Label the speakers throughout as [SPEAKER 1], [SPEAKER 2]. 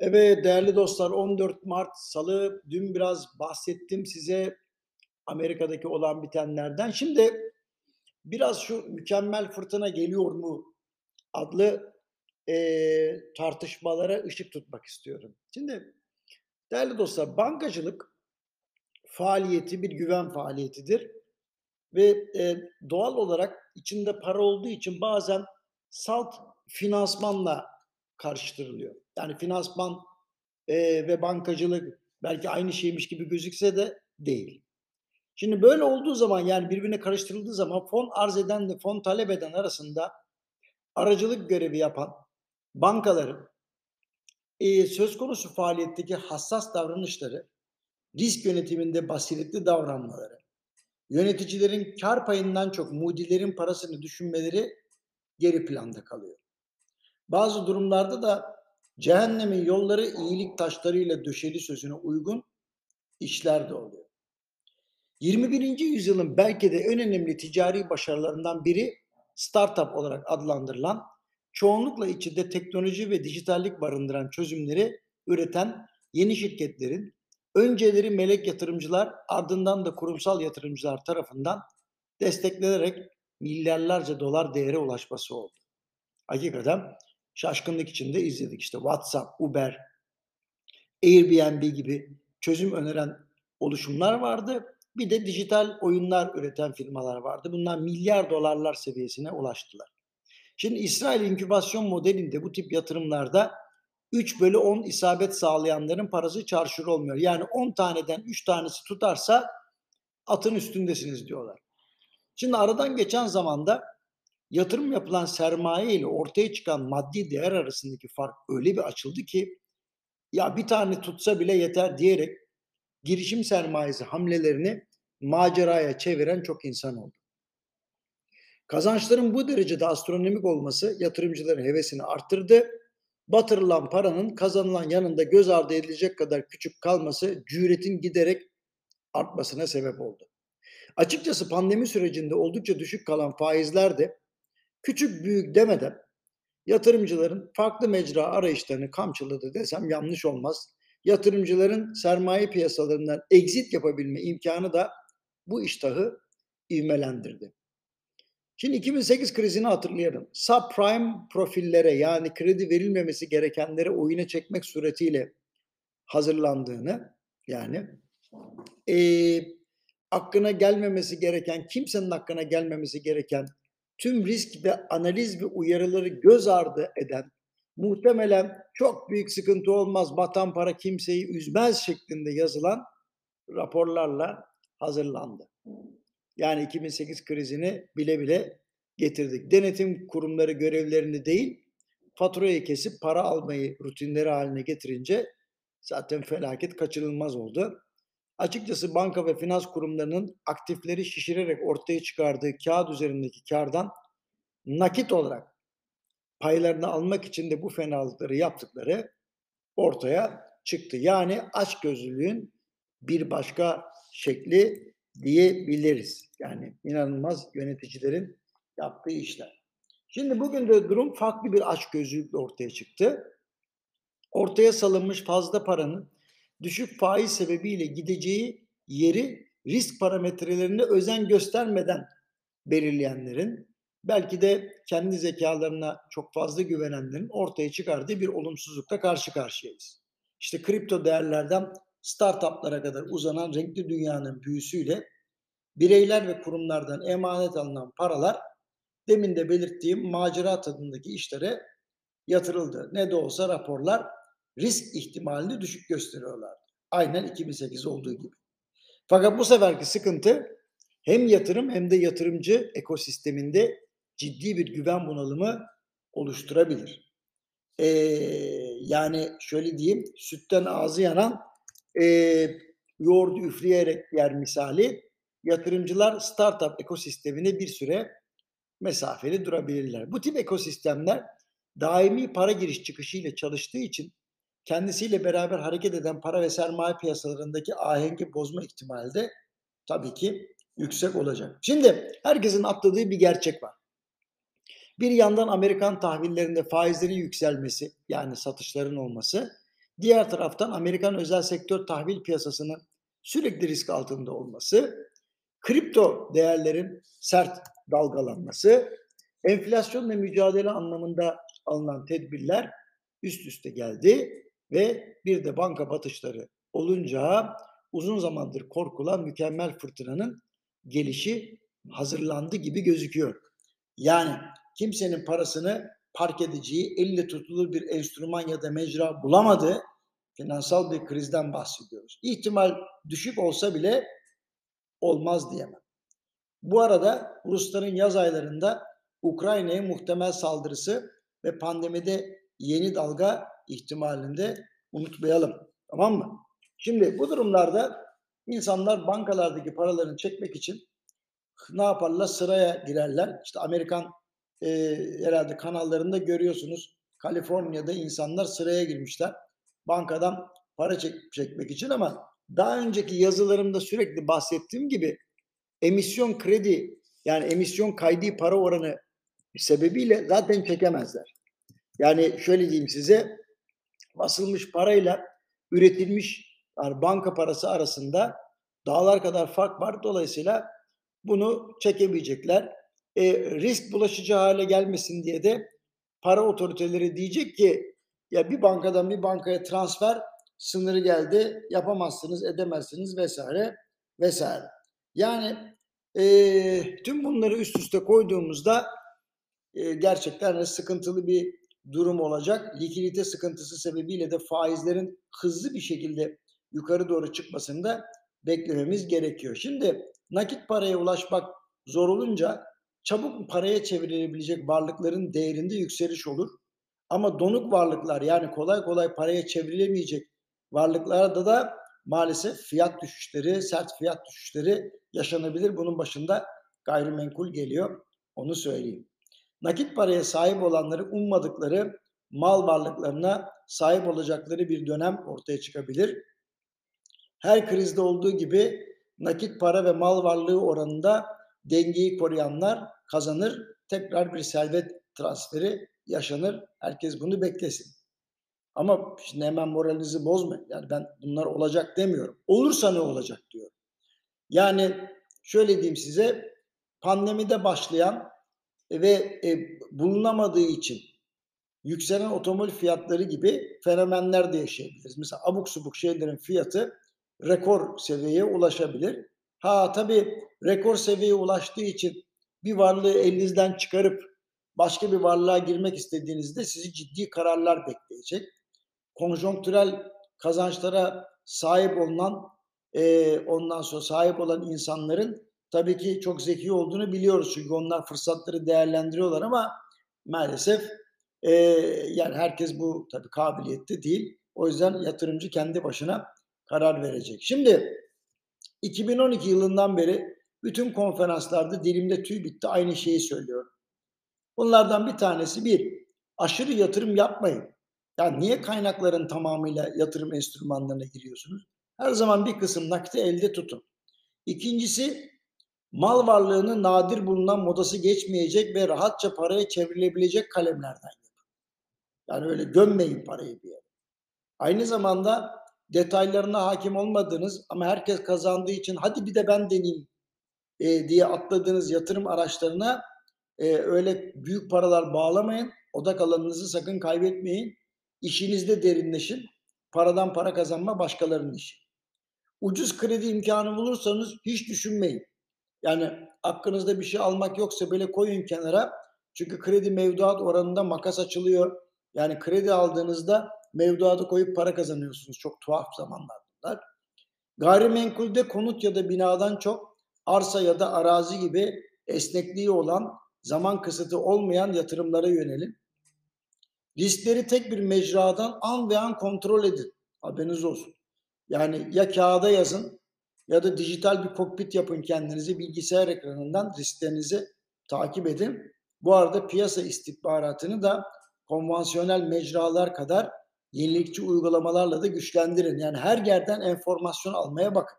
[SPEAKER 1] Evet değerli dostlar 14 Mart Salı dün biraz bahsettim size Amerika'daki olan bitenlerden. Şimdi biraz şu mükemmel fırtına geliyor mu adlı eee, tartışmalara ışık tutmak istiyorum. Şimdi değerli dostlar bankacılık faaliyeti bir güven faaliyetidir ve eee, doğal olarak içinde para olduğu için bazen salt finansmanla karıştırılıyor. Yani finansman Eee, ve bankacılık belki aynı şeymiş gibi gözükse de değil. Şimdi böyle olduğu zaman, yani, birbirine karıştırıldığı zaman fon arz edenle fon talep eden arasında aracılık görevi yapan bankaların, eee, söz konusu faaliyetteki hassas davranışları, risk yönetiminde basiretli davranmaları, yöneticilerin kar payından çok mudilerin parasını düşünmeleri geri planda kalıyor. Bazı durumlarda da cehennemin yolları iyilik taşlarıyla döşeli sözüne uygun işler de oluyor. 21. yüzyılın belki de en önemli ticari başarılarından biri startup olarak adlandırılan, çoğunlukla içinde teknoloji ve dijitallik barındıran çözümleri üreten yeni şirketlerin önceleri melek yatırımcılar ardından da kurumsal yatırımcılar tarafından desteklenerek milyarlarca dolar değere ulaşması oldu. Hakikaten şaşkınlık içinde izledik. İşte WhatsApp, Uber, Airbnb gibi çözüm öneren oluşumlar vardı. Bir de dijital oyunlar üreten firmalar vardı. Bunlar milyar dolarlar seviyesine ulaştılar. Şimdi İsrail inkübasyon modelinde bu tip yatırımlarda 3 bölü 10 isabet sağlayanların parası çarşır olmuyor. Yani 10 taneden 3 tanesi tutarsa atın üstündesiniz diyorlar. Şimdi aradan geçen zamanda yatırım yapılan sermaye ile ortaya çıkan maddi değer arasındaki fark öyle bir açıldı ki ya bir tane tutsa bile yeter diyerek girişim sermayesi hamlelerini maceraya çeviren çok insan oldu. Kazançların bu derecede astronomik olması yatırımcıların hevesini arttırdı. Batırılan paranın kazanılan yanında göz ardı edilecek kadar küçük kalması cüretin giderek artmasına sebep oldu. Açıkçası pandemi sürecinde oldukça düşük kalan faizler de küçük büyük demeden yatırımcıların farklı mecra arayışlarını kamçıladı desem yanlış olmaz. Yatırımcıların sermaye piyasalarından exit yapabilme imkanı da bu iştahı ivmelendirdi. Şimdi 2008 krizini hatırlayalım. Subprime profillere yani kredi verilmemesi gerekenlere oyuna çekmek suretiyle hazırlandığını yani e, aklına gelmemesi gereken, kimsenin aklına gelmemesi gereken tüm risk ve analiz ve uyarıları göz ardı eden, muhtemelen çok büyük sıkıntı olmaz, batan para kimseyi üzmez şeklinde yazılan raporlarla hazırlandı. Yani 2008 krizini bile bile getirdik. Denetim kurumları görevlerini değil, faturayı kesip para almayı rutinleri haline getirince zaten felaket kaçınılmaz oldu. Açıkçası banka ve finans kurumlarının aktifleri şişirerek ortaya çıkardığı kağıt üzerindeki kardan nakit olarak paylarını almak için de bu fenalıkları yaptıkları ortaya çıktı. Yani açgözlülüğün bir başka şekli diyebiliriz. Yani inanılmaz yöneticilerin yaptığı işler. Şimdi bugün de durum farklı bir açgözlülükle ortaya çıktı. Ortaya salınmış fazla paranın düşük faiz sebebiyle gideceği yeri risk parametrelerine özen göstermeden belirleyenlerin belki de kendi zekalarına çok fazla güvenenlerin ortaya çıkardığı bir olumsuzlukla karşı karşıyayız. İşte kripto değerlerden startuplara kadar uzanan renkli dünyanın büyüsüyle bireyler ve kurumlardan emanet alınan paralar demin de belirttiğim macera tadındaki işlere yatırıldı. Ne de olsa raporlar risk ihtimalini düşük gösteriyorlar. Aynen 2008 olduğu gibi. Fakat bu seferki sıkıntı hem yatırım hem de yatırımcı ekosisteminde ciddi bir güven bunalımı oluşturabilir. Ee, yani şöyle diyeyim, sütten ağzı yanan e, yoğurdu üfleyerek yer misali yatırımcılar startup ekosistemine bir süre mesafeli durabilirler. Bu tip ekosistemler daimi para giriş çıkışı ile çalıştığı için kendisiyle beraber hareket eden para ve sermaye piyasalarındaki ahengi bozma ihtimali de tabii ki yüksek olacak. Şimdi herkesin atladığı bir gerçek var. Bir yandan Amerikan tahvillerinde faizlerin yükselmesi yani satışların olması, Diğer taraftan Amerikan özel sektör tahvil piyasasının sürekli risk altında olması, kripto değerlerin sert dalgalanması, enflasyonla mücadele anlamında alınan tedbirler üst üste geldi ve bir de banka batışları olunca uzun zamandır korkulan mükemmel fırtınanın gelişi hazırlandı gibi gözüküyor. Yani kimsenin parasını park edeceği, elle tutulur bir enstrüman ya da mecra bulamadı. Finansal bir krizden bahsediyoruz. İhtimal düşük olsa bile olmaz diyemem. Bu arada Rusların yaz aylarında Ukrayna'ya muhtemel saldırısı ve pandemide yeni dalga ihtimalinde unutmayalım. Tamam mı? Şimdi bu durumlarda insanlar bankalardaki paralarını çekmek için ne yaparlar? Sıraya girerler. İşte Amerikan e, herhalde kanallarında görüyorsunuz. Kaliforniya'da insanlar sıraya girmişler. Bankadan para çek, çekmek için ama daha önceki yazılarımda sürekli bahsettiğim gibi emisyon kredi yani emisyon kaydı para oranı sebebiyle zaten çekemezler. Yani şöyle diyeyim size basılmış parayla üretilmiş yani banka parası arasında dağlar kadar fark var. Dolayısıyla bunu çekemeyecekler. E, risk bulaşıcı hale gelmesin diye de para otoriteleri diyecek ki ya bir bankadan bir bankaya transfer sınırı geldi yapamazsınız edemezsiniz vesaire vesaire. Yani e, tüm bunları üst üste koyduğumuzda e, gerçekten sıkıntılı bir durum olacak. Likidite sıkıntısı sebebiyle de faizlerin hızlı bir şekilde yukarı doğru çıkmasını da beklememiz gerekiyor. Şimdi nakit paraya ulaşmak zor olunca çabuk paraya çevrilebilecek varlıkların değerinde yükseliş olur. Ama donuk varlıklar yani kolay kolay paraya çevrilemeyecek varlıklarda da maalesef fiyat düşüşleri, sert fiyat düşüşleri yaşanabilir. Bunun başında gayrimenkul geliyor. Onu söyleyeyim. Nakit paraya sahip olanları ummadıkları mal varlıklarına sahip olacakları bir dönem ortaya çıkabilir. Her krizde olduğu gibi nakit para ve mal varlığı oranında dengeyi koruyanlar kazanır. Tekrar bir servet transferi yaşanır. Herkes bunu beklesin. Ama şimdi hemen moralinizi bozmayın. Yani ben bunlar olacak demiyorum. Olursa ne olacak diyor. Yani şöyle diyeyim size pandemide başlayan ve e, bulunamadığı için yükselen otomobil fiyatları gibi fenomenler de yaşayabiliriz. Mesela abuk subuk şeylerin fiyatı rekor seviyeye ulaşabilir. Ha tabii rekor seviyeye ulaştığı için bir varlığı elinizden çıkarıp başka bir varlığa girmek istediğinizde sizi ciddi kararlar bekleyecek. Konjonktürel kazançlara sahip olunan e, ondan sonra sahip olan insanların tabii ki çok zeki olduğunu biliyoruz. Çünkü onlar fırsatları değerlendiriyorlar ama maalesef e, yani herkes bu tabii kabiliyette değil. O yüzden yatırımcı kendi başına karar verecek. Şimdi 2012 yılından beri bütün konferanslarda dilimde tüy bitti aynı şeyi söylüyorum. Bunlardan bir tanesi bir, aşırı yatırım yapmayın. Yani niye kaynakların tamamıyla yatırım enstrümanlarına giriyorsunuz? Her zaman bir kısım nakiti elde tutun. İkincisi, mal varlığını nadir bulunan modası geçmeyecek ve rahatça paraya çevrilebilecek kalemlerden yapın. Yani öyle gömmeyin parayı bir yere. Aynı zamanda detaylarına hakim olmadığınız ama herkes kazandığı için hadi bir de ben deneyeyim e, diye atladığınız yatırım araçlarına e, öyle büyük paralar bağlamayın. Odak alanınızı sakın kaybetmeyin. İşinizde derinleşin. Paradan para kazanma başkalarının işi. Ucuz kredi imkanı bulursanız hiç düşünmeyin. Yani hakkınızda bir şey almak yoksa böyle koyun kenara. Çünkü kredi mevduat oranında makas açılıyor. Yani kredi aldığınızda mevduatı koyup para kazanıyorsunuz. Çok tuhaf zamanlar bunlar. Gayrimenkulde konut ya da binadan çok arsa ya da arazi gibi esnekliği olan, zaman kısıtı olmayan yatırımlara yönelin. Riskleri tek bir mecradan an ve an kontrol edin. Haberiniz olsun. Yani ya kağıda yazın ya da dijital bir kokpit yapın kendinizi bilgisayar ekranından risklerinizi takip edin. Bu arada piyasa istihbaratını da konvansiyonel mecralar kadar yenilikçi uygulamalarla da güçlendirin. Yani her yerden enformasyon almaya bakın.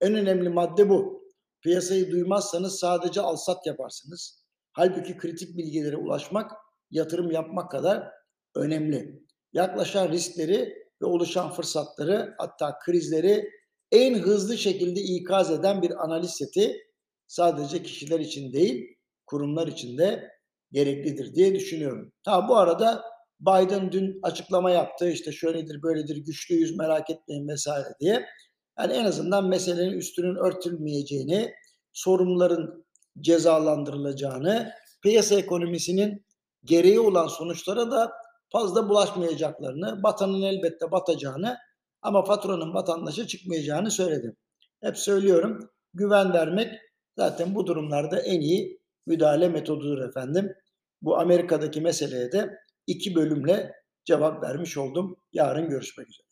[SPEAKER 1] En önemli madde bu. Piyasayı duymazsanız sadece alsat yaparsınız. Halbuki kritik bilgilere ulaşmak yatırım yapmak kadar önemli. Yaklaşan riskleri ve oluşan fırsatları hatta krizleri en hızlı şekilde ikaz eden bir analiz seti sadece kişiler için değil, kurumlar için de gereklidir diye düşünüyorum. Ha bu arada Biden dün açıklama yaptı. işte şöyledir, böyledir, güçlüyüz, merak etmeyin vesaire diye. Yani en azından meselenin üstünün örtülmeyeceğini, sorumluların cezalandırılacağını, piyasa ekonomisinin gereği olan sonuçlara da fazla bulaşmayacaklarını, batanın elbette batacağını ama faturanın vatandaşa çıkmayacağını söyledim. Hep söylüyorum, güven vermek zaten bu durumlarda en iyi müdahale metodudur efendim. Bu Amerika'daki meseleye de iki bölümle cevap vermiş oldum. Yarın görüşmek üzere.